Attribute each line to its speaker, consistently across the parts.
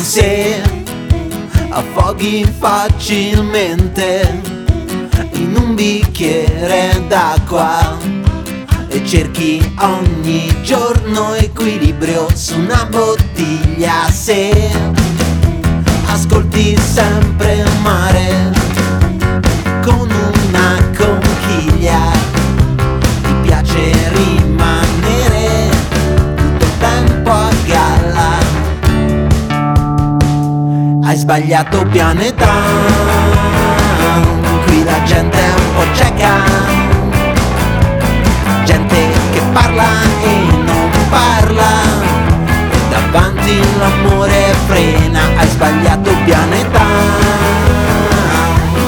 Speaker 1: Se affoghi facilmente in un bicchiere d'acqua e cerchi ogni giorno equilibrio su una bottiglia. Se ascolti sempre mare sbagliato pianeta. Qui la gente è un po' cieca. Gente che parla e non parla. E davanti l'amore frena hai sbagliato pianeta.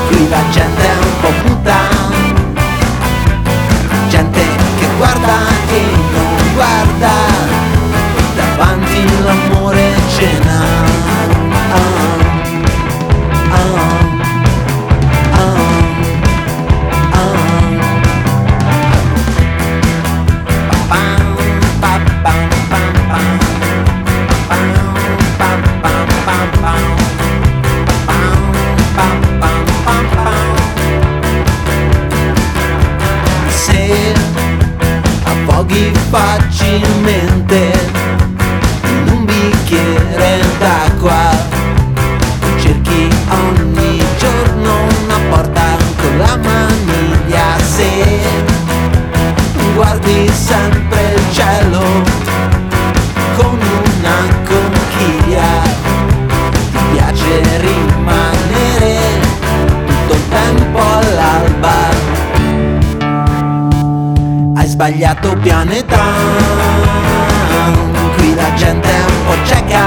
Speaker 1: Qui la gente è un po' muta. Gente che guarda e non guarda. Davanti l'amore cena affoghi facilmente sbagliato pianeta. Qui la gente è un po' cieca.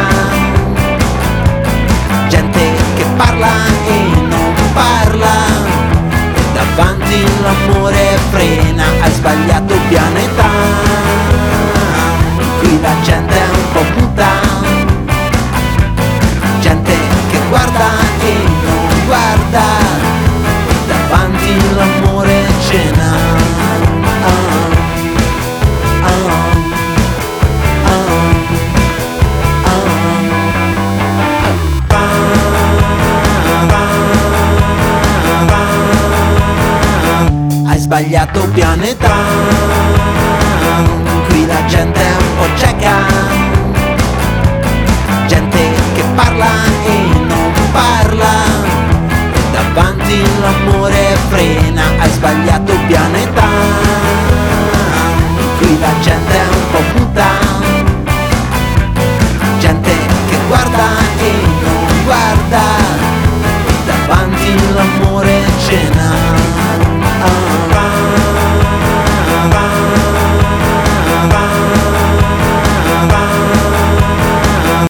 Speaker 1: Gente che parla e non parla. E davanti l'amore frena hai sbagliato pianeta sbagliato pianeta. Qui la gente è un po' cieca. Gente che parla e non parla. E davanti l'amore frena Hai sbagliato pianeta.